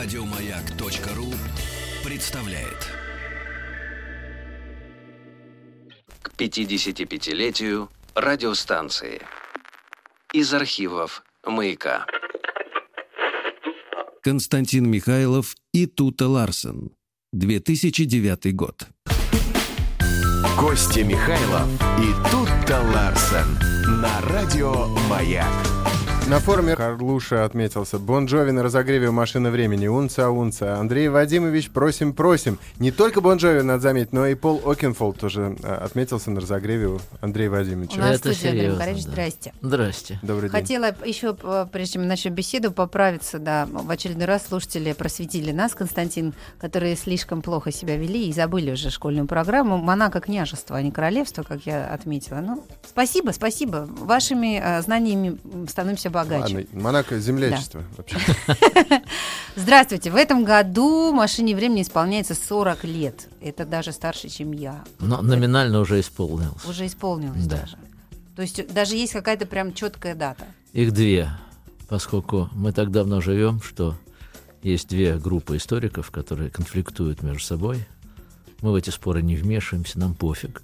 Радиомаяк.ру представляет. К 55-летию радиостанции. Из архивов «Маяка». Константин Михайлов и Тута Ларсен. 2009 год. Костя Михайлов и Тутта Ларсен на радио «Маяк». На форуме Карлуша отметился Бон Джови на разогреве машины времени. Унца, унца. Андрей Вадимович, просим, просим. Не только Бон Джови, надо заметить, но и Пол Окенфолд тоже а, отметился на разогреве у Андрея Вадимовича. У нас Это студия, серьезно, Макаревич, да. здрасте. Здрасте. Добрый день. Хотела еще, э, прежде чем начнем беседу, поправиться, да, в очередной раз слушатели просветили нас, Константин, которые слишком плохо себя вели и забыли уже школьную программу. Монако княжество, а не королевство, как я отметила. Ну, спасибо, спасибо. Вашими э, знаниями становимся богаче. Ладно, Монако землячество вообще. Здравствуйте. В этом году машине времени исполняется 40 лет. Это даже старше, чем я. Но номинально уже исполнилось. Уже исполнилось Да. даже. То есть даже есть какая-то прям четкая дата. Их две, поскольку мы так давно живем, что есть две группы историков, которые конфликтуют между собой. Мы в эти споры не вмешиваемся, нам пофиг.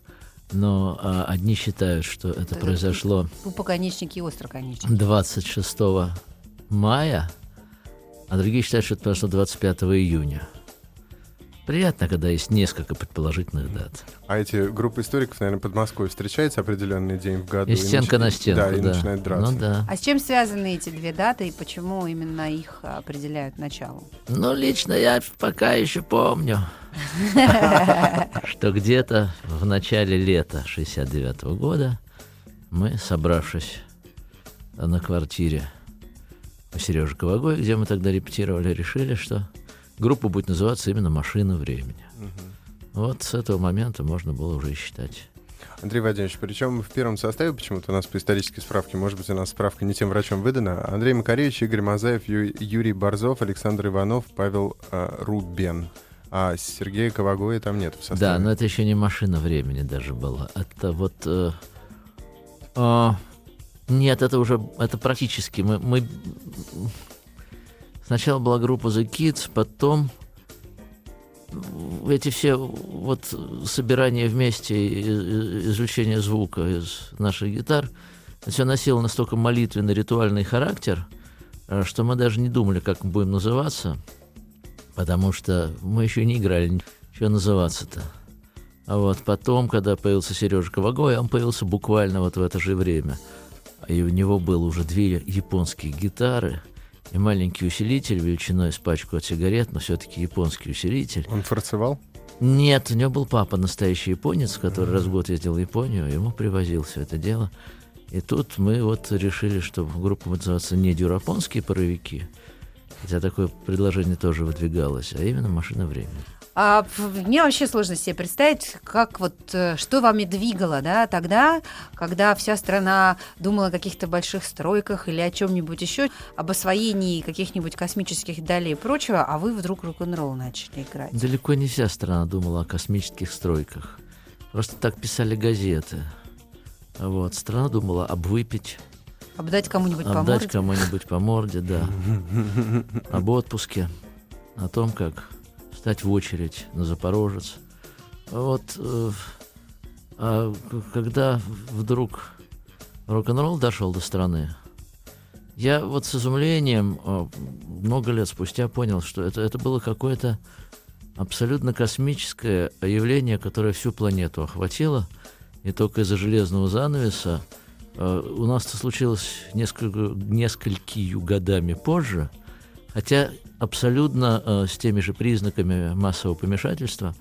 Но а, одни считают, что это Это произошло Тупоконечник и остроконечник. 26 мая, а другие считают, что это произошло 25 июня. Приятно, когда есть несколько предположительных дат. А эти группы историков, наверное, под Москвой встречаются определенный день в году. И стенка нач- на стенку, Да, и да. начинают драться. Ну да. А с чем связаны эти две даты и почему именно их определяют началом? Ну, лично я пока еще помню, что где-то в начале лета 69 года мы, собравшись на квартире у Сережи Ковагоя, где мы тогда репетировали, решили, что группа будет называться именно «Машина времени». Вот с этого момента можно было уже считать. Андрей Вадимович, причем в первом составе почему-то у нас по исторической справке, может быть, у нас справка не тем врачом выдана, Андрей Макаревич, Игорь Мазаев, Ю- Юрий Борзов, Александр Иванов, Павел а, Рубен. А Сергея Ковагоя там нет в составе. Да, но это еще не машина времени даже была. Это вот... э, а, нет, это уже... Это практически... Мы, мы... Сначала была группа The Kids, потом эти все вот собирания вместе, и- и- извлечение звука из наших гитар, все носило настолько молитвенный ритуальный характер, э, что мы даже не думали, как мы будем называться, потому что мы еще не играли, что называться-то. А вот потом, когда появился Сережа Ковагой, он появился буквально вот в это же время. И у него было уже две японские гитары и маленький усилитель величиной с пачку от сигарет, но все-таки японский усилитель. Он форцевал? Нет, у него был папа настоящий японец, который раз в год ездил в Японию, ему привозил все это дело. И тут мы вот решили, что группа будет называться не дюрапонские паровики, хотя такое предложение тоже выдвигалось, а именно машина времени. А мне вообще сложно себе представить, как вот э, что вами двигало, да, тогда, когда вся страна думала о каких-то больших стройках или о чем-нибудь еще, об освоении каких-нибудь космических далей и прочего, а вы вдруг рок-н-ролл начали играть. Далеко не вся страна думала о космических стройках. Просто так писали газеты. Вот, страна думала об выпить, Обдать кому-нибудь по морде. кому-нибудь по морде, да. Об отпуске, о том, как встать в очередь на Запорожец. Вот, э, а когда вдруг рок-н-ролл дошел до страны, я вот с изумлением э, много лет спустя понял, что это, это было какое-то абсолютно космическое явление, которое всю планету охватило, и только из-за железного занавеса у нас это случилось несколько, несколькими годами позже, хотя абсолютно э, с теми же признаками массового помешательства.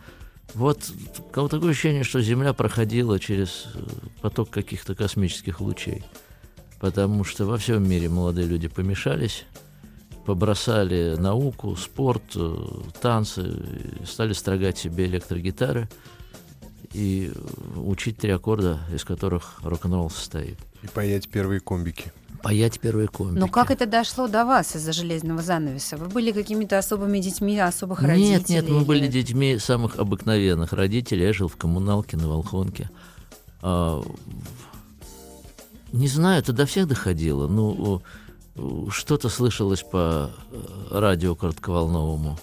Вот т- такое ощущение, что Земля проходила через э, поток каких-то космических лучей. Потому что во всем мире молодые люди помешались, побросали науку, спорт, э, танцы, стали строгать себе электрогитары и э, учить три аккорда, из которых рок-н-ролл состоит. И паять первые комбики. Паять первые комбики. Но как это дошло до вас из-за железного занавеса? Вы были какими-то особыми детьми особых родителей? Нет, нет, мы были или- детьми самых обыкновенных родителей. Я жил в коммуналке на Волхонке. А, не знаю, это до всех доходило. Ну, что-то слышалось по э, радио коротковолновому.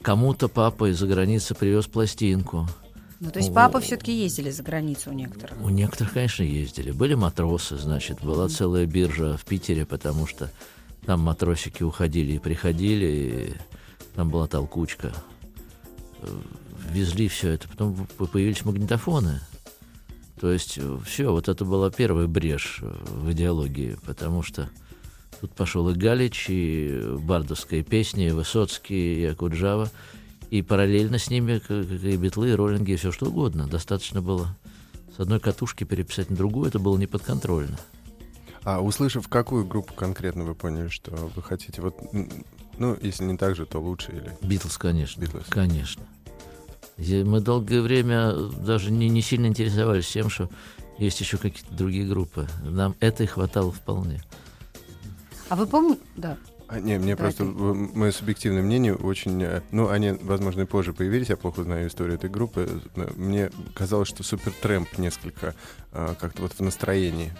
Кому-то папа из-за границы привез пластинку. Ну, то есть папы все-таки ездили за границу у некоторых. У некоторых, конечно, ездили. Были матросы, значит, была целая биржа в Питере, потому что там матросики уходили и приходили, и там была толкучка. Везли все это. Потом появились магнитофоны. То есть э, все, вот это была первая брешь э, в идеологии, потому что тут пошел и Галич, и бардовская песня, и Высоцкий, и Акуджава, и параллельно с ними и Битлы, и Роллинги, и все что угодно. Достаточно было с одной катушки переписать на другую, это было неподконтрольно. А услышав какую группу конкретно вы поняли, что вы хотите? Вот, ну, если не так же, то лучше или? Битлз, конечно. Битлз. Конечно. Мы долгое время даже не, не сильно интересовались тем, что есть еще какие-то другие группы. Нам это и хватало вполне. А вы помните... Да. А, не, мне Давайте. просто, мое субъективное мнение, очень... Э, ну, они, возможно, и позже появились, я плохо знаю историю этой группы. Мне казалось, что Супер Трэмп несколько а, как-то вот в настроении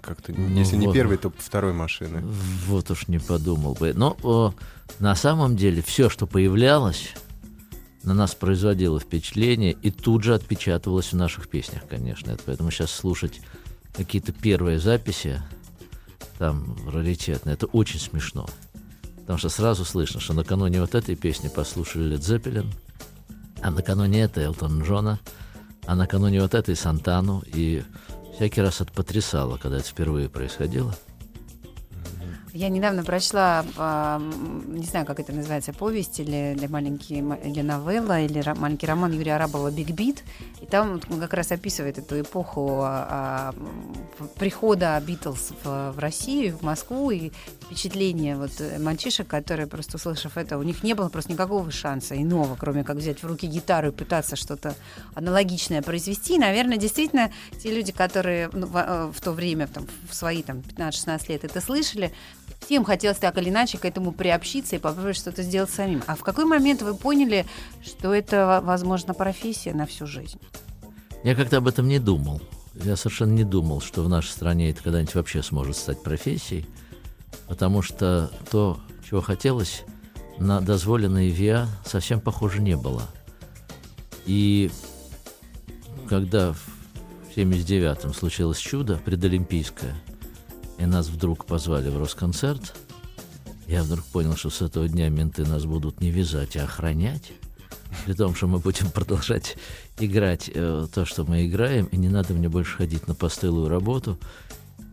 как-то, ну, если вот, не первой, то второй машины. Вот уж не подумал бы. Но о, на самом деле все, что появлялось, на нас производило впечатление и тут же отпечатывалось в наших песнях, конечно. Это поэтому сейчас слушать какие-то первые записи, там, раритетные, это очень смешно. Потому что сразу слышно, что накануне вот этой песни послушали Led Zeppelin, а накануне этой Элтон Джона, а накануне вот этой Сантану, и всякий раз это потрясало, когда это впервые происходило – я недавно прочла, не знаю, как это называется, повесть или, или маленький или новелла, или маленький роман Юрия Арабова «Биг Бит». И там он как раз описывает эту эпоху а, а, прихода Битлз в, в Россию, в Москву, и впечатление вот мальчишек, которые, просто услышав это, у них не было просто никакого шанса иного, кроме как взять в руки гитару и пытаться что-то аналогичное произвести. И, наверное, действительно, те люди, которые ну, в, э, в то время, там, в свои там, 15-16 лет это слышали, Всем хотелось так или иначе к этому приобщиться и попробовать что-то сделать самим. А в какой момент вы поняли, что это, возможно, профессия на всю жизнь? Я как-то об этом не думал. Я совершенно не думал, что в нашей стране это когда-нибудь вообще сможет стать профессией, потому что то, чего хотелось, на дозволенные ВИА совсем похоже не было. И когда в 79-м случилось чудо предолимпийское – и нас вдруг позвали в Росконцерт, я вдруг понял, что с этого дня менты нас будут не вязать, а охранять. При том, что мы будем продолжать играть э, то, что мы играем, и не надо мне больше ходить на постылую работу.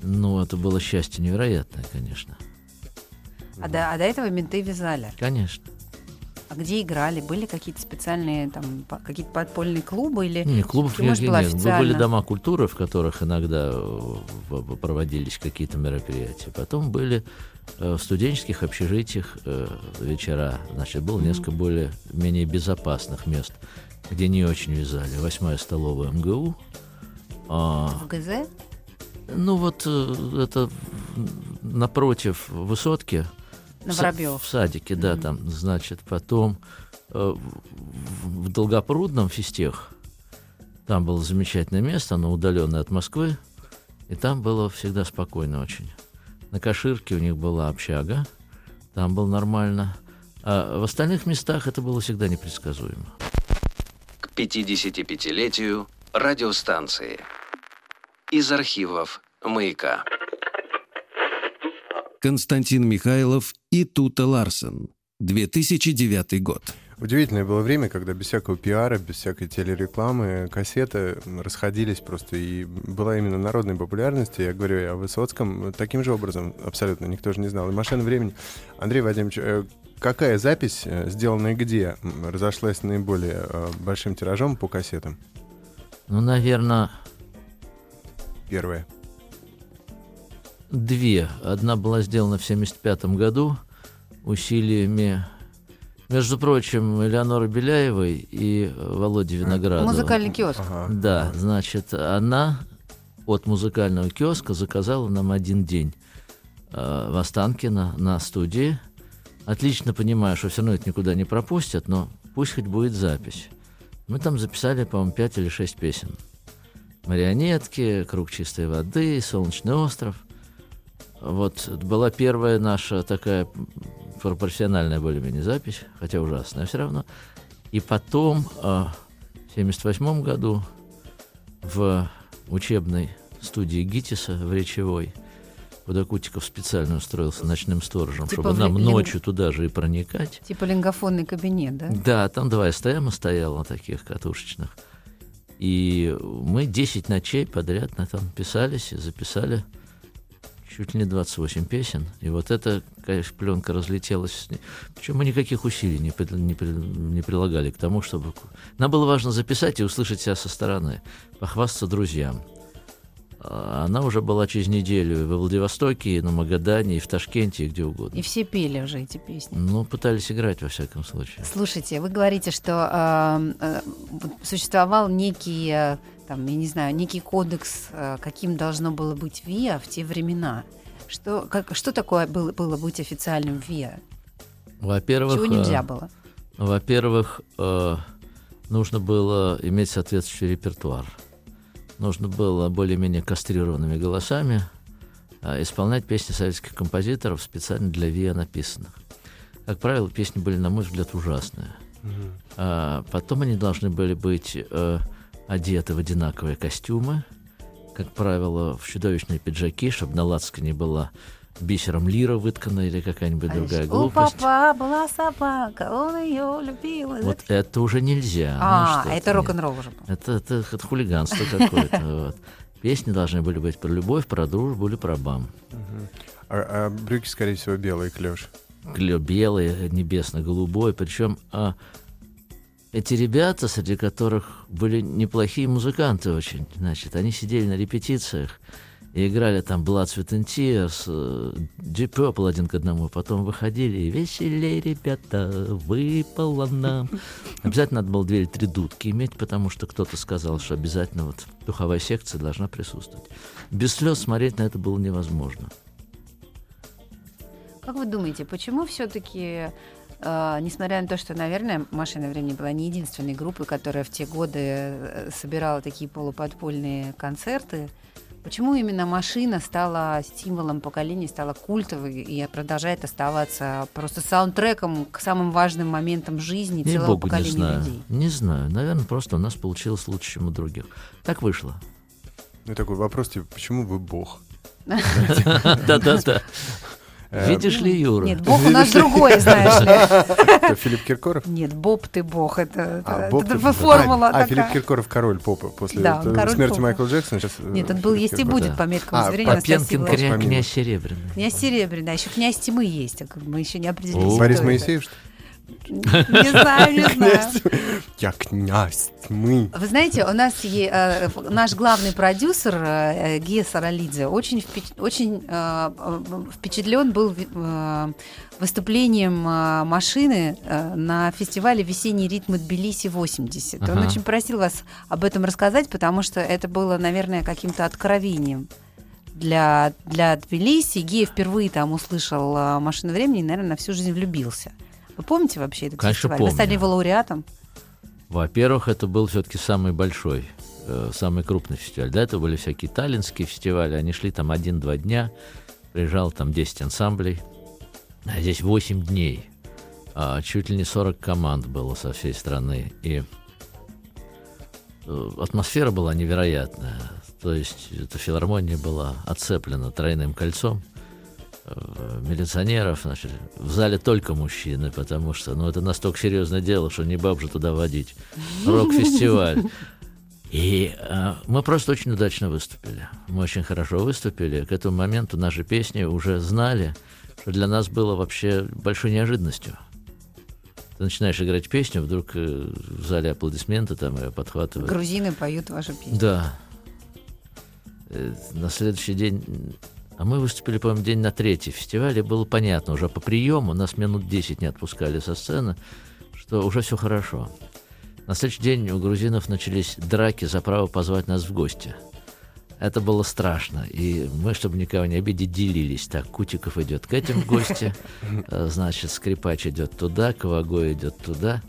Ну, это было счастье невероятное, конечно. А до, а до этого менты вязали? Конечно. А где играли? Были какие-то специальные там какие-то подпольные клубы или? Не, клубов не нет. Официально? Были дома культуры, в которых иногда э, проводились какие-то мероприятия. Потом были э, в студенческих общежитиях э, вечера. Значит, было несколько более менее безопасных мест, где не очень вязали. Восьмая столовая МГУ. А, в ГЗ? Ну вот это напротив высотки на Воробьев. В садике, да, mm-hmm. там, значит, потом э, в Долгопрудном физтех, там было замечательное место, оно удаленное от Москвы, и там было всегда спокойно очень. На Каширке у них была общага, там было нормально. А в остальных местах это было всегда непредсказуемо. К 55-летию радиостанции. Из архивов «Маяка». Константин Михайлов и Тута Ларсен. 2009 год. Удивительное было время, когда без всякого пиара, без всякой телерекламы, кассеты расходились просто, и была именно народной популярности. Я говорю о Высоцком таким же образом абсолютно никто же не знал. И «Машина времени». Андрей Вадимович, э, какая запись, э, сделанная где, разошлась наиболее э, большим тиражом по кассетам? Ну, наверное... Первая. Две. Одна была сделана в 1975 году усилиями, между прочим, Элеоноры Беляевой и Володи Виноградова. Музыкальный киоск. Ага. Да, значит, она от музыкального киоска заказала нам один день э, в Останкино на студии. Отлично понимаю, что все равно это никуда не пропустят, но пусть хоть будет запись. Мы там записали, по-моему, пять или шесть песен. «Марионетки», «Круг чистой воды», «Солнечный остров». Вот была первая наша такая профессиональная более-менее запись, хотя ужасная все равно. И потом, э, в 1978 году, в учебной студии ГИТИСа в Речевой, куда Кутиков специально устроился ночным сторожем, Типа чтобы в нам ночью туда же и проникать. Типа лингофонный кабинет, да? Да, там два СТМа стояло таких катушечных. И мы 10 ночей подряд на этом писались и записали чуть ли не 28 песен. И вот эта, конечно, пленка разлетелась. Причем мы никаких усилий не, не не прилагали к тому, чтобы... Нам было важно записать и услышать себя со стороны, похвастаться друзьям. А Она уже была через неделю во Владивостоке, и на Магадане, и в Ташкенте, и где угодно. И все пели уже эти песни. Ну, пытались играть, во всяком случае. Слушайте, вы говорите, что э, э, существовал некий, э, там, я не знаю, некий кодекс, э, каким должно было быть ВИА в те времена. Что, как, что такое было, было быть официальным ВИА? Во-первых, Чего э, нельзя было? Во-первых, э, нужно было иметь соответствующий репертуар. Нужно было более-менее кастрированными голосами э, исполнять песни советских композиторов, специально для ВИА написанных. Как правило, песни были, на мой взгляд, ужасные. А потом они должны были быть э, одеты в одинаковые костюмы, как правило, в чудовищные пиджаки, чтобы на лацкане была бисером лира выткана или какая-нибудь другая У глупость. папа была собака, он ее любил. Вот это уже нельзя. Ну, а, что это рок-н-ролл уже был. Это, это, это хулиганство какое-то. вот. Песни должны были быть про любовь, про дружбу или про бам. А, а брюки, скорее всего, белые, клеш. Клё белый, небесно-голубой. Причем а, эти ребята, среди которых были неплохие музыканты очень, значит, они сидели на репетициях и играли там Blood, Sweat and Tears, э, Deep Purple один к одному, потом выходили и веселей, ребята, выпало нам. Обязательно надо было две или три дудки иметь, потому что кто-то сказал, что обязательно вот духовая секция должна присутствовать. Без слез смотреть на это было невозможно. Как вы думаете, почему все-таки, несмотря на то, что, наверное, «Машина времени» была не единственной группой, которая в те годы э, собирала такие полуподпольные концерты, почему именно «Машина» стала символом поколения, стала культовой и продолжает оставаться просто саундтреком к самым важным моментам жизни Ей целого богу, не поколения знаю. людей? Не знаю. Наверное, просто у нас получилось лучше, чем у других. Так вышло. Ну, такой вопрос, типа, почему вы бог? Да-да-да. Э, Видишь ли, Юра? Нет, Бог у нас другой, знаешь ли. Это Филипп Киркоров? Нет, Боб ты Бог, это, А, это- Боб это ты- формула А, а. Филипп Киркоров король попа после Да, он король смерти попа. Майкла Джексона. Сейчас, э, Нет, он был, есть и будет, да. по меткому А, зрения. Попенкин князь Серебряный. Князь Серебряный, да, еще князь тьмы есть, а мы еще не определились. Борис. Моисеев, что ли? Не знаю, не знаю. Я князь тьмы. Вы знаете, у нас е- э, наш главный продюсер э, Гия Саралидзе очень, впеч- очень э, э, впечатлен был э, выступлением э, машины э, на фестивале «Весенние ритмы Тбилиси 80». Он Ага. очень просил вас об этом рассказать, потому что это было, наверное, каким-то откровением для, для Тбилиси. Гия впервые там услышал э, «Машину времени» и, наверное, на всю жизнь влюбился. Вы помните вообще этот Конечно, фестиваль? Вы стали помню. его лауреатом? Во-первых, это был все-таки самый большой, э, самый крупный фестиваль. До этого были всякие таллинские фестивали, они шли там один-два дня, приезжал там 10 ансамблей, а здесь 8 дней. А, чуть ли не 40 команд было со всей страны. И э, атмосфера была невероятная. То есть эта филармония была отцеплена тройным кольцом милиционеров, значит, в зале только мужчины, потому что, ну, это настолько серьезное дело, что не баб же туда водить. Рок-фестиваль. И э, мы просто очень удачно выступили. Мы очень хорошо выступили. К этому моменту наши песни уже знали, что для нас было вообще большой неожиданностью. Ты начинаешь играть песню, вдруг э, в зале аплодисменты там ее подхватывают. Грузины поют ваши песни. Да. Э, На следующий день... А мы выступили, по-моему, день на третий фестивале. Было понятно уже по приему. Нас минут 10 не отпускали со сцены, что уже все хорошо. На следующий день у грузинов начались драки за право позвать нас в гости. Это было страшно. И мы, чтобы никого не обидеть, делились. Так, Кутиков идет к этим в гости, э, значит, скрипач идет туда, Ковагой идет туда.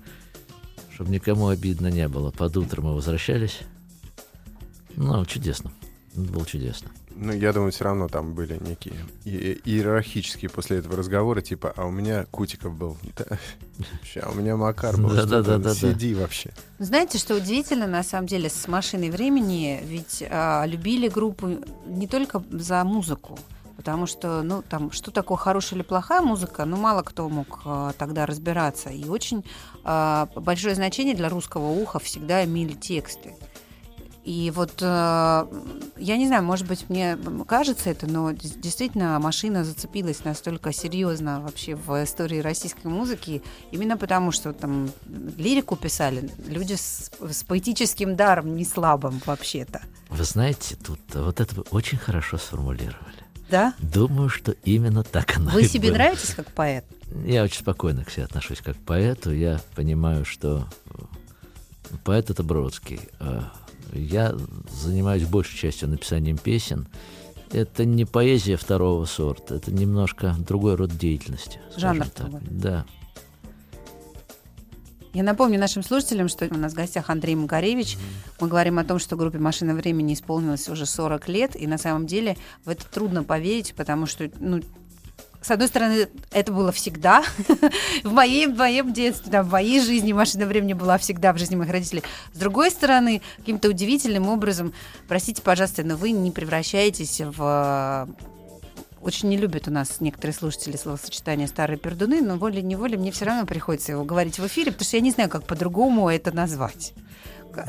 Чтобы никому обидно не было. Под утро мы возвращались. Ну, чудесно. Это было чудесно. Ну, я думаю, все равно там были некие и- иерархические после этого разговоры, типа, а у меня Кутиков был, да, вообще, а у меня Макар был, что Да-да-да-да-да. ты, сиди вообще. Знаете, что удивительно, на самом деле, с машиной времени, ведь а, любили группу не только за музыку, потому что, ну, там, что такое хорошая или плохая музыка, ну, мало кто мог а, тогда разбираться. И очень а, большое значение для русского уха всегда имели тексты. И вот э, я не знаю, может быть, мне кажется это, но действительно машина зацепилась настолько серьезно вообще в истории российской музыки, именно потому что там лирику писали люди с, с поэтическим даром, не слабым вообще-то. Вы знаете, тут вот это вы очень хорошо сформулировали. Да? Думаю, что именно так оно Вы себе было. нравитесь как поэт? Я очень спокойно к себе отношусь как к поэту. Я понимаю, что поэт — это Бродский. Я занимаюсь большей частью написанием песен. Это не поэзия второго сорта, это немножко другой род деятельности. Жанр так. другой. Да. Я напомню нашим слушателям, что у нас в гостях Андрей Макаревич. Мы говорим о том, что группе «Машина времени» исполнилось уже 40 лет, и на самом деле в это трудно поверить, потому что, ну, с одной стороны, это было всегда. в, моей, в моем детстве, там, в моей жизни машина времени была всегда в жизни моих родителей. С другой стороны, каким-то удивительным образом, простите, пожалуйста, но вы не превращаетесь в очень не любят у нас некоторые слушатели словосочетание «старые пердуны», но волей-неволей мне все равно приходится его говорить в эфире, потому что я не знаю, как по-другому это назвать.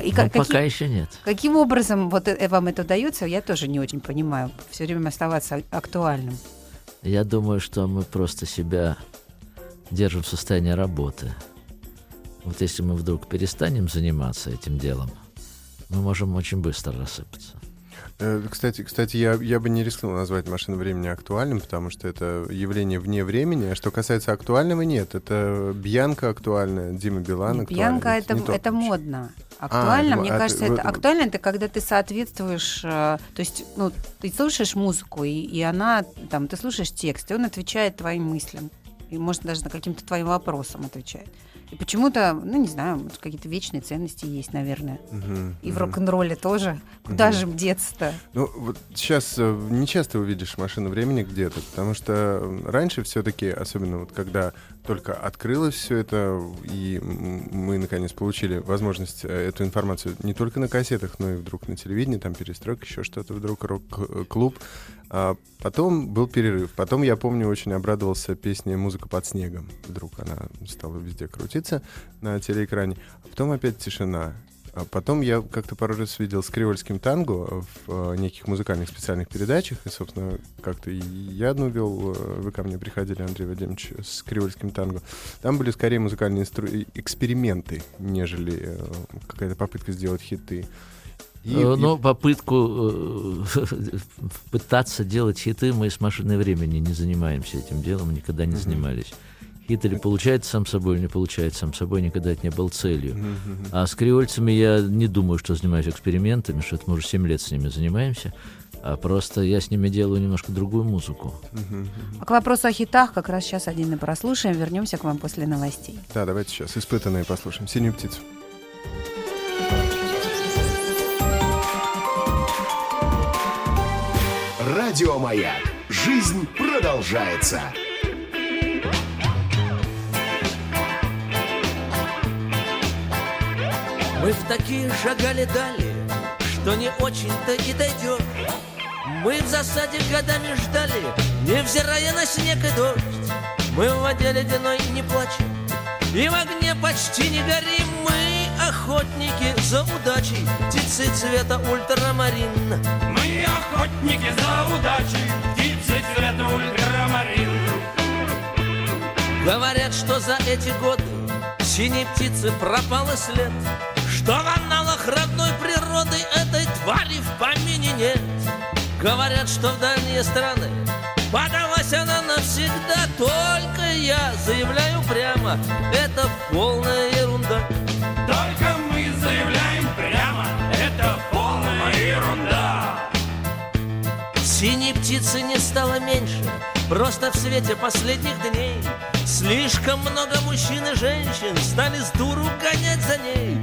И Но ка- Ну, пока каким, еще нет. каким образом вот э- вам это удается, я тоже не очень понимаю. Все время оставаться актуальным. Я думаю, что мы просто себя держим в состоянии работы. Вот если мы вдруг перестанем заниматься этим делом, мы можем очень быстро рассыпаться. Э, Кстати, кстати, я, я бы не рискнул назвать машину времени актуальным, потому что это явление вне времени. А что касается актуального, нет. Это Бьянка актуальная, Дима Билан актуальный. Пьянка это, не то, это вообще. модно. Актуально, это- мне а кажется, в это актуально это когда ты соответствуешь, э, то есть, ну, ты слушаешь музыку, и, и она, там, ты слушаешь текст, и он отвечает твоим мыслям. И, может, даже на каким-то твоим вопросам отвечает. И почему-то, ну, не знаю, какие-то вечные ценности есть, наверное. Мгм, И в рок-н-ролле тоже. Куда Мгм. же деться-то? Ну, вот сейчас не часто увидишь машину времени где-то, потому что раньше все-таки, особенно вот когда только открылось все это, и мы наконец получили возможность э, эту информацию не только на кассетах, но и вдруг на телевидении, там перестройка, еще что-то, вдруг рок-клуб. А потом был перерыв. Потом, я помню, очень обрадовался песне «Музыка под снегом». Вдруг она стала везде крутиться на телеэкране. А потом опять тишина. А потом я как-то пару раз видел с креольским танго в э, неких музыкальных специальных передачах. И, собственно, как-то я одну вел, э, вы ко мне приходили, Андрей Вадимович, с креольским танго. Там были скорее музыкальные инстру- эксперименты, нежели э, какая-то попытка сделать хиты. И- Э, и- Но попытку э, пытаться делать хиты мы с машиной времени не занимаемся этим делом, никогда не занимались. Хит или получается сам собой, или не получается сам собой, никогда это не был целью. А с креольцами я не думаю, что занимаюсь экспериментами, что это мы уже 7 лет с ними занимаемся, а просто я с ними делаю немножко другую музыку. А к вопросу о хитах как раз сейчас один и прослушаем. Вернемся к вам после новостей. Да, давайте сейчас испытанные послушаем. «Синюю птицу». Радиомаяк. Жизнь продолжается. Мы в такие шагали дали, что не очень-то и дойдет. Мы в засаде годами ждали, невзирая на снег и дождь. Мы в воде ледяной не плачем, и в огне почти не горим. Мы охотники за удачей, птицы цвета ультрамарин. Мы охотники за удачей, птицы цвета ультрамарин. Говорят, что за эти годы синей птицы пропал и след, Что в аналах родной природы этой твари в помине нет. Говорят, что в дальние страны подалась она навсегда, Только я заявляю прямо, это полная ерунда. Только мы заявляем прямо, это полная ерунда. Синей птицы не стало меньше, просто в свете последних дней Слишком много мужчин и женщин стали с дуру гонять за ней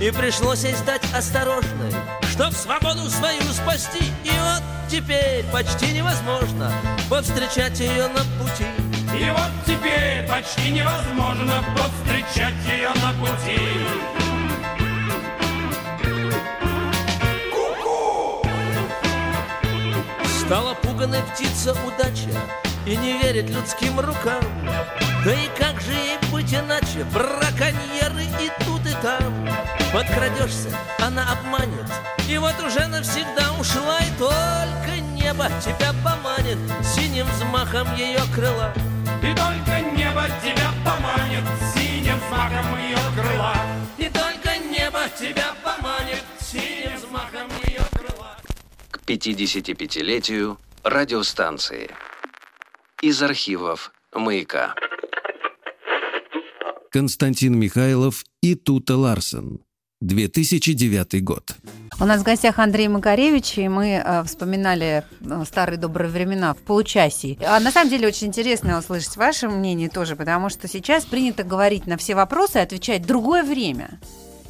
И пришлось ей стать осторожной, чтоб свободу свою спасти. И вот теперь почти невозможно повстречать ее на пути. И вот теперь почти невозможно повстречать ее на пути. Стала пуганой птица удача И не верит людским рукам. Да и как же ей быть иначе? Браконьеры и тут и там. Подкрадешься, она обманет. И вот уже навсегда ушла И только небо тебя поманит. Синим взмахом ее крыла И только небо тебя поманит Синим взмахом ее крыла И только небо тебя поманит Синим взмахом ее крыла К 55-летию радиостанции. Из архивов «Маяка». Константин Михайлов и Тута Ларсен. 2009 год. У нас в гостях Андрей Макаревич, и мы э, вспоминали э, старые добрые времена в получасии. А на самом деле очень интересно услышать ваше мнение тоже, потому что сейчас принято говорить на все вопросы и отвечать «другое время».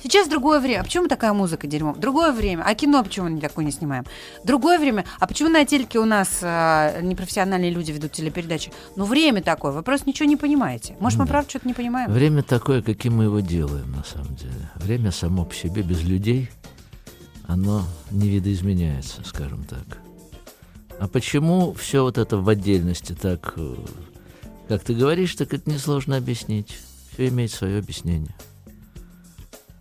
Сейчас другое время. А почему такая музыка дерьмо? Другое время. А кино почему мы такое не снимаем? Другое время. А почему на телеке у нас э, непрофессиональные люди ведут телепередачи? Ну, время такое. Вы просто ничего не понимаете. Может, мы Да. правда что-то не понимаем? Время такое, каким мы его делаем, на самом деле. Время само по себе, без людей, оно не видоизменяется, скажем так. А почему все вот это в отдельности так, э, как ты говоришь, так это несложно объяснить. Все имеет свое объяснение.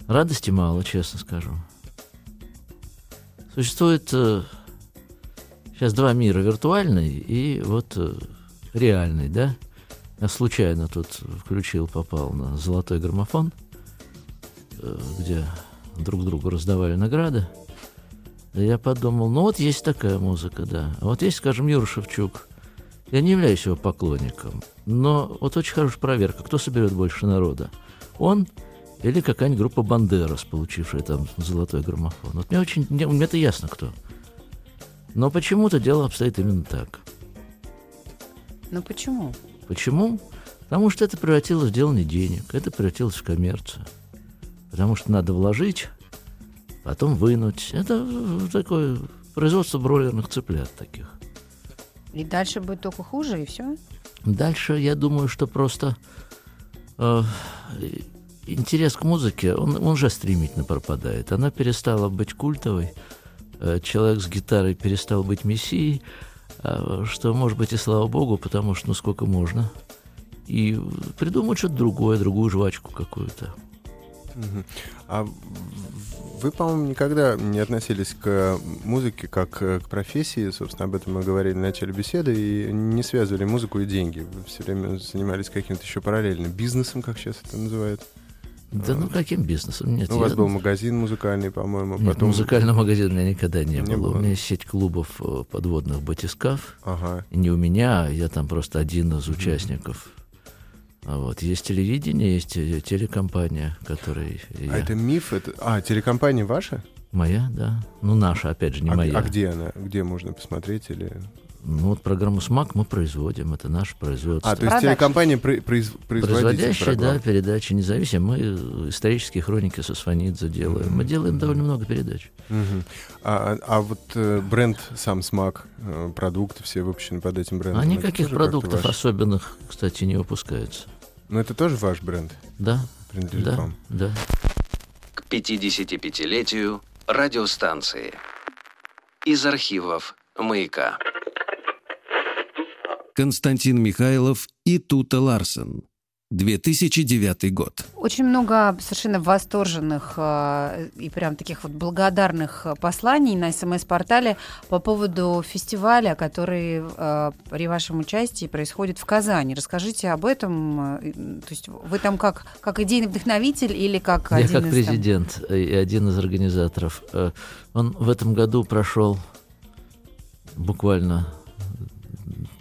Радости мало, честно скажу. Существует э, сейчас два мира, виртуальный и вот э, реальный, да? Я случайно тут включил, попал на золотой граммофон, э, где друг другу раздавали награды. И я подумал, ну вот есть такая музыка, да. А вот есть, скажем, Юра Шевчук. Я не являюсь его поклонником, но вот очень хорошая проверка, кто соберет больше народа. Он или какая-нибудь группа Бандерас, получившая там золотой граммофон. Вот мне очень, мне, мне это ясно кто. Но почему-то дело обстоит именно так. Ну, почему? Почему? Потому что это превратилось в дело не денег, это превратилось в коммерцию. Потому что надо вложить, потом вынуть. Это такое производство бройлерных цыплят таких. И дальше будет только хуже, и все? Дальше, я думаю, что просто э, интерес к музыке, он, он уже стремительно пропадает. Она перестала быть культовой, э, человек с гитарой перестал быть мессией, а, что, может быть, и слава богу, потому что, ну, сколько можно. И придумать что-то другое, другую жвачку какую-то. А вы, по-моему, никогда не относились к музыке как э, к профессии, собственно, об этом мы говорили в начале беседы, и не связывали музыку и деньги. Вы все время занимались каким-то еще параллельным бизнесом, как сейчас это называют. Да ну каким бизнесом? Нет, Ну, у вас я- был магазин музыкальный, по-моему, Нет, потом... музыкального магазина у меня никогда не, Не было. было. У меня есть сеть клубов э, подводных батискаф. Ага. И не у меня, а я там просто один из участников. А вот есть телевидение, есть э, телекомпания, которой А я- это миф? Это... А, телекомпания ваша? моя, да. Ну наша, опять же, не а, моя. а где она? Где можно посмотреть? Или... Ну вот программу СМАК мы производим, это наше производство. А, то есть телекомпания произ... Производящая, да, передачи независимые. Мы исторические хроники со Сванидзе делаем. Мы делаем довольно много передач. Мгм. А, а- вот э, бренд сам СМАК, э, продукты все выпущены под этим брендом. А никаких продуктов особенных, кстати, не выпускается. Ну, это тоже ваш бренд, Да, принадлежит да, вам. да. К 55-летию радиостанции. Из архивов «Маяка». Константин Михайлов и Тута Ларсен. 2009 год. Очень много совершенно восторженных э, и прям таких вот благодарных э, посланий на СМС-портале по поводу фестиваля, который э, при вашем участии происходит в Казани. Расскажите об этом. э, То есть вы там как, как идейный вдохновитель или как Я один как из там- президент и один из организаторов. Э, Он в этом году прошел буквально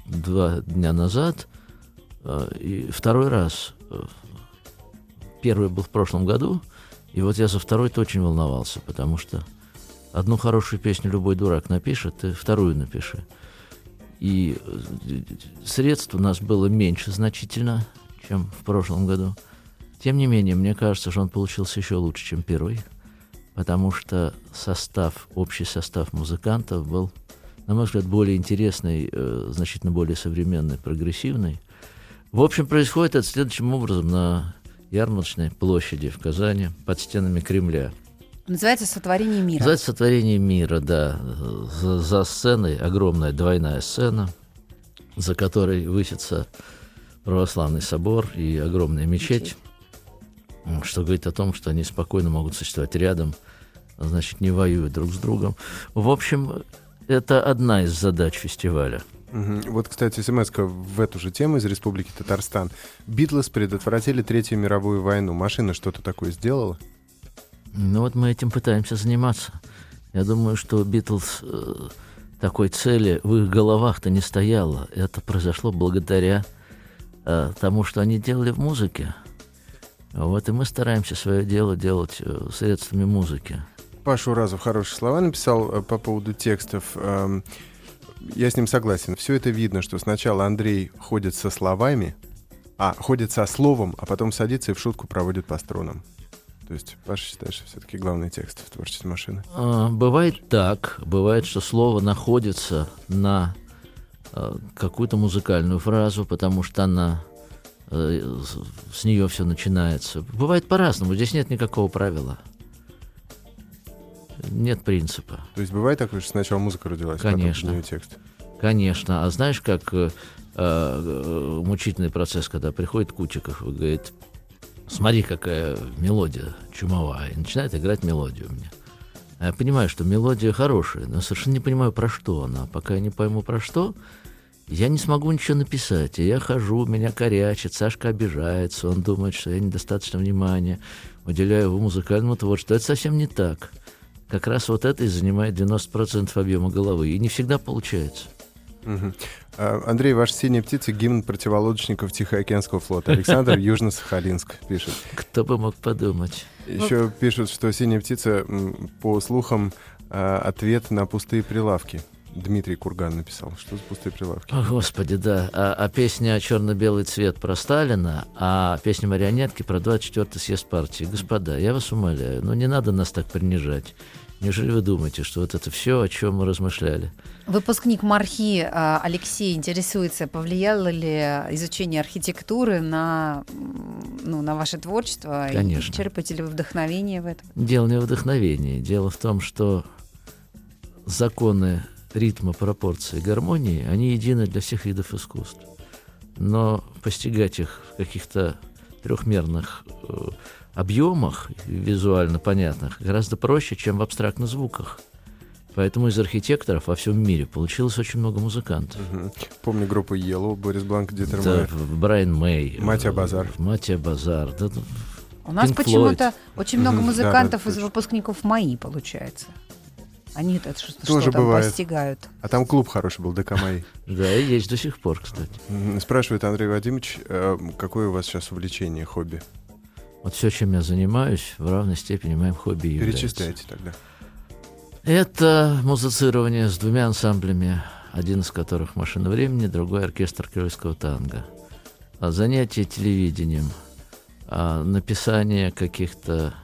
два дня назад. э, И второй раз. э, Первый был в прошлом году. И вот я за второй-то очень волновался, потому что одну хорошую песню любой дурак напишет, ты вторую напиши. И э, средств у нас было меньше значительно, чем в прошлом году. Тем не менее, мне кажется, что он получился еще лучше, чем первый. потому что состав, общий состав музыкантов был, на мой взгляд, более интересный, э, значительно более современный, прогрессивный. В общем, происходит это следующим образом на ярмарочной площади в Казани под стенами Кремля. Называется «Сотворение мира». Называется «Сотворение мира», да. За, за сценой огромная двойная сцена, за которой высится православный собор и огромная мечеть, м, что говорит о том, что они спокойно могут существовать рядом, а значит, не воюют друг с другом. В общем, это одна из задач фестиваля. Вот, кстати, смс в эту же тему из Республики Татарстан. Битлз предотвратили Третью мировую войну. Машина что-то такое сделала? Ну вот мы этим пытаемся заниматься. Я думаю, что Битлз э, такой цели в их головах-то не стояло. Это произошло благодаря э, тому, что они делали в музыке. Вот и мы стараемся свое дело делать э, средствами музыки. Паша Уразов хорошие слова написал э, по поводу текстов. Эм, Я с ним согласен. Все это видно, что сначала Андрей ходит со словами, а, ходит со словом, а потом садится и в шутку проводит по струнам. То есть Паша считает, что все-таки главный текст в творчестве машины. А, Бывает так, бывает, что слово находится на э, какую-то музыкальную фразу, потому что она э, с нее все начинается. Бывает по-разному, здесь нет никакого правила. Нет принципа. То есть бывает такое, что сначала музыка родилась, потом Конечно. нее текст. Конечно. А знаешь, как э, э, мучительный процесс, когда приходит Кучиков и говорит, смотри, какая мелодия чумовая, и начинает играть мелодию мне. А я понимаю, что мелодия хорошая, но совершенно не понимаю, про что она. Пока я не пойму, про что, я не смогу ничего написать. И я хожу, меня корячит, Сашка обижается, он думает, что я недостаточно внимания уделяю его музыкальному творчеству. Это совсем не так. Как раз вот это и занимает 90% объема головы. И не всегда получается. А, Андрей, ваша синяя птица — гимн противолодочников Тихоокеанского флота. Александр, Южно-Сахалинск, пишет. Кто бы мог подумать? Еще пишут, что синяя птица, по слухам, а, ответ на пустые прилавки. Дмитрий Курган написал. Что за пустые прилавки? О, Господи, да. А, а песня «Черно-белый цвет» про Сталина, а песня «Марионетки» про 24-й съезд партии. Господа, я вас умоляю, ну не надо нас так принижать. Неужели вы думаете, что вот это все, о чем мы размышляли? Выпускник Мархи а, Алексей интересуется, повлияло ли изучение архитектуры на, ну, на ваше творчество? Конечно. И черпаете ли вы вдохновение в этом? Дело не в вдохновении. Дело в том, что законы ритма, пропорции, гармонии, они едины для всех видов искусств. Но постигать их в каких-то трехмерных э, объемах, визуально понятных, гораздо проще, чем в абстрактных звуках. Поэтому из архитекторов во всем мире получилось очень много музыкантов. Мгм. Помню группу Yellow, Борис Бланк, Дитер Да, в- Брайан Мэй. Матья э, Базар. Матья Базар. Да, У нас почему-то очень много да, музыкантов да, из выпускников МАИ, получается. Они это что, что Тоже там бывает. постигают. А там клуб хороший был, ДК да, и есть до сих пор, кстати. Спрашивает Андрей Вадимович, э, какое у вас сейчас увлечение, хобби? Вот все, чем я занимаюсь, в равной степени моим хобби является. Перечисляйте тогда. Это музицирование с двумя ансамблями, один из которых «Машина времени», другой «Оркестр крыльского танго». А занятие телевидением, а написание каких-то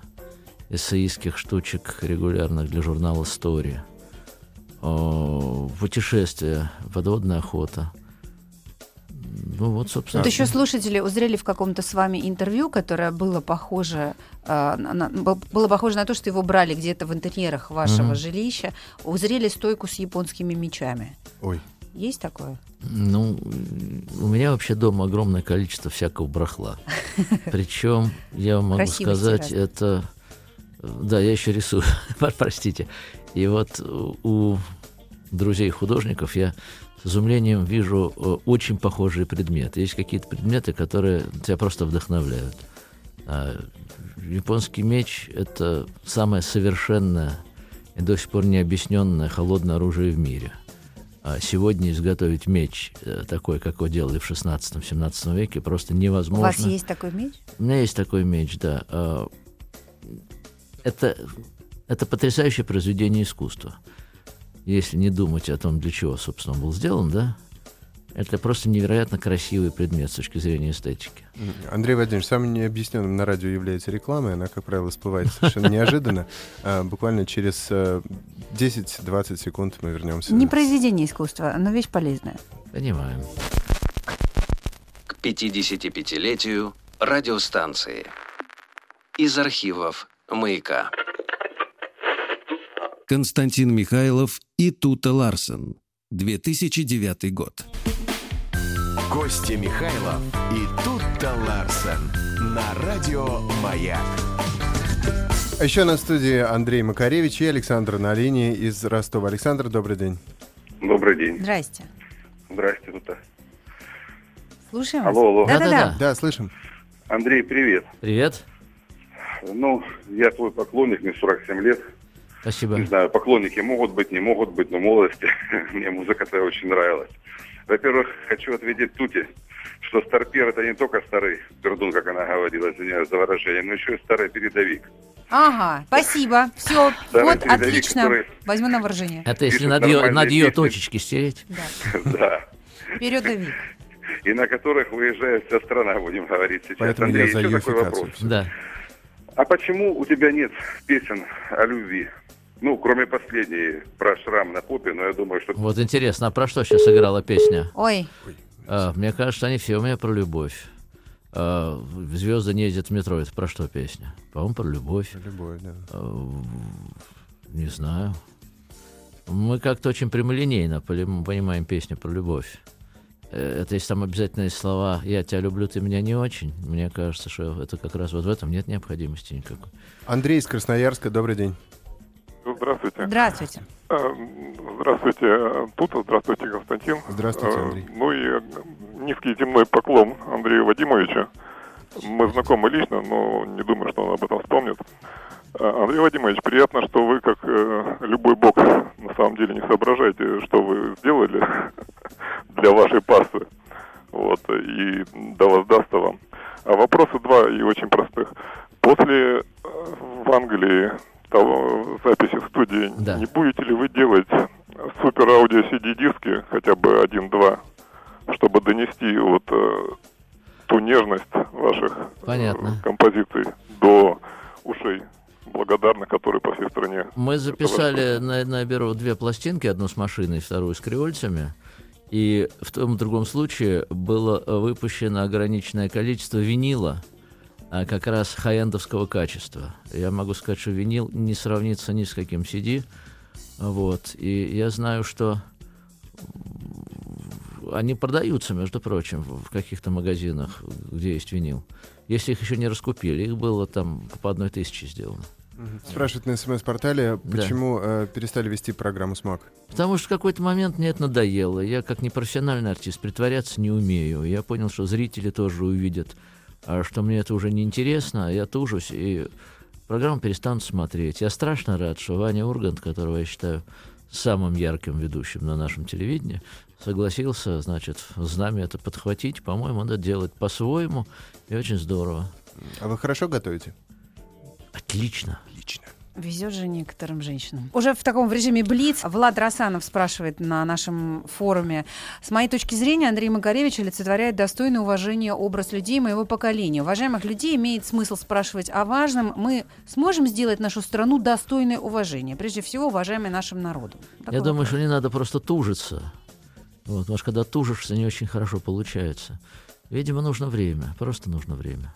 эссеистских штучек регулярных для журнала «Стори», путешествия, подводная охота. Ну вот, собственно... Вот еще слушатели узрели в каком-то с вами интервью, которое было похоже, э, на, было похоже на то, что его брали где-то в интерьерах вашего Мгм. жилища, узрели стойку с японскими мечами. Ой, Есть такое? Ну, у меня вообще дома огромное количество всякого барахла. Причем, я вам могу сказать, это... Да, я еще рисую, простите. И вот у друзей художников я с изумлением вижу э, очень похожие предметы. Есть какие-то предметы, которые тебя просто вдохновляют. А японский меч — это самое совершенное и до сих пор не объясненное холодное оружие в мире. А сегодня изготовить меч э, такой, как его делали в 16-17 веке, просто невозможно. У вас есть такой меч? У меня есть такой меч, да. Это, это потрясающее произведение искусства. Если не думать о том, для чего, собственно, он был сделан, да, Это просто невероятно красивый предмет с точки зрения эстетики. Андрей Владимирович, самым необъясненным на радио является реклама, и она, как правило, всплывает совершенно неожиданно. А, Буквально через э, 10-20 секунд мы вернемся. Не произведение искусства, но вещь полезная. Понимаем. К 55-летию радиостанции. Из архивов «Маяка». Константин Михайлов и Тута Ларсен. 2009 год. Костя Михайлов и Тутта Ларсен на радио «Маяк». А еще на студии Андрей Макаревич и Александр на линии из Ростова. Александр, добрый день. Добрый день. Здрасте. Здрасте, тут. Слушаем вас. Алло, алло. Да-да-да. Да, слышим. Андрей, привет. Привет. Ну, я твой поклонник, мне 47 лет. Спасибо. Не знаю, поклонники могут быть, не могут быть, но в молодости мне музыка твоя очень нравилась. Во-первых, хочу ответить Тути, что старпер это не только старый пердун, как она говорила, извиняюсь за выражение, но еще и старый передовик. Ага, спасибо. Все, Старый вот отлично. который- Возьму на вооружение. Это если Пишет над ее, над ее точечки стереть. Да. Да. Передовик. И на которых выезжает вся страна, будем говорить сейчас. Поэтому Андрей, я за еще такой вопрос. Да. А почему у тебя нет песен о любви? Ну, кроме последней про шрам на попе, но я думаю, что Вот интересно, а про что сейчас играла песня? Ой, А, мне кажется, они все у меня про любовь. А, Звезды не ездят в метро. Это про что песня? По-моему, про любовь. Любой, да. А, Не знаю. Мы как-то очень прямолинейно понимаем песню про любовь. Э, Это если там обязательные слова «я тебя люблю, ты меня не очень». Мне кажется, что это как раз вот в этом нет необходимости никакой. Андрей из Красноярска, добрый день. Здравствуйте. здравствуйте. Э, Здравствуйте, Тута, здравствуйте, Константин. Здравствуйте, Э, Андрей. Ну и низкий земной поклон Андрею Вадимовичу. Мы знакомы лично, но не думаю, что он об этом вспомнит. Э, Андрей Вадимович, приятно, что вы, как э, любой бог, на самом деле не соображаете, что вы сделали для вашей пасты. Вот, и да воздастся вам. А вопросы два и очень простых. После э, в Англии того, записи в студии, Да. не будете ли вы делать супер аудио CD диски, хотя бы один-два, чтобы донести вот э, ту нежность ваших э, Понятно. композиций до ушей благодарных, которые по всей стране. Мы записали на, на Беру две пластинки, одну с машиной, вторую с креольцами. И в том и другом случае было э, выпущено ограниченное количество винила, а как раз хай-эндовского качества. Я могу сказать, что винил не сравнится ни с каким CD. Вот. И я знаю, что они продаются, между прочим, в каких-то магазинах, где есть винил. Если их еще не раскупили, их было там по одной тысяче сделано. Спрашивают на смс-портале, Да. почему э, перестали вести программу «Смак». Потому что в какой-то момент мне это надоело. Я как непрофессиональный артист притворяться не умею. Я понял, что зрители тоже увидят, а что мне это уже неинтересно, я тужусь, и программу перестанут смотреть. Я страшно рад, что Ваня Ургант, которого я считаю самым ярким ведущим на нашем телевидении, согласился, значит, с нами это подхватить. По-моему, надо делать по-своему, и очень здорово. А вы хорошо готовите? Отлично. Везет же некоторым женщинам. Уже в таком в режиме Блиц Влад Расанов спрашивает на нашем форуме. С моей точки зрения, Андрей Макаревич олицетворяет достойное уважение образ людей моего поколения. Уважаемых людей имеет смысл спрашивать о важном. Мы сможем сделать нашу страну достойной уважения. Прежде всего, уважаемой нашим народом. Такой Я думаю, вопрос. что не надо просто тужиться. Вот, потому что когда тужишься, не очень хорошо получается. Видимо, нужно время. Просто нужно время.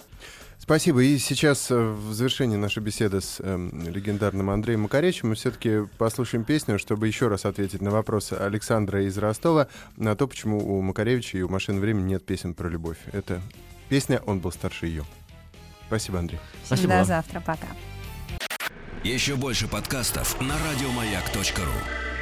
Спасибо. И сейчас э, в завершении нашей беседы с эм, легендарным Андреем Макаревичем мы все-таки послушаем песню, чтобы еще раз ответить на вопрос Александра из Ростова на то, почему у Макаревича и у «Машин времени» нет песен про любовь. Это песня «Он был старше ее». Спасибо, Андрей. Спасибо До завтра. Пока. Еще больше подкастов на радиомаяк.ру.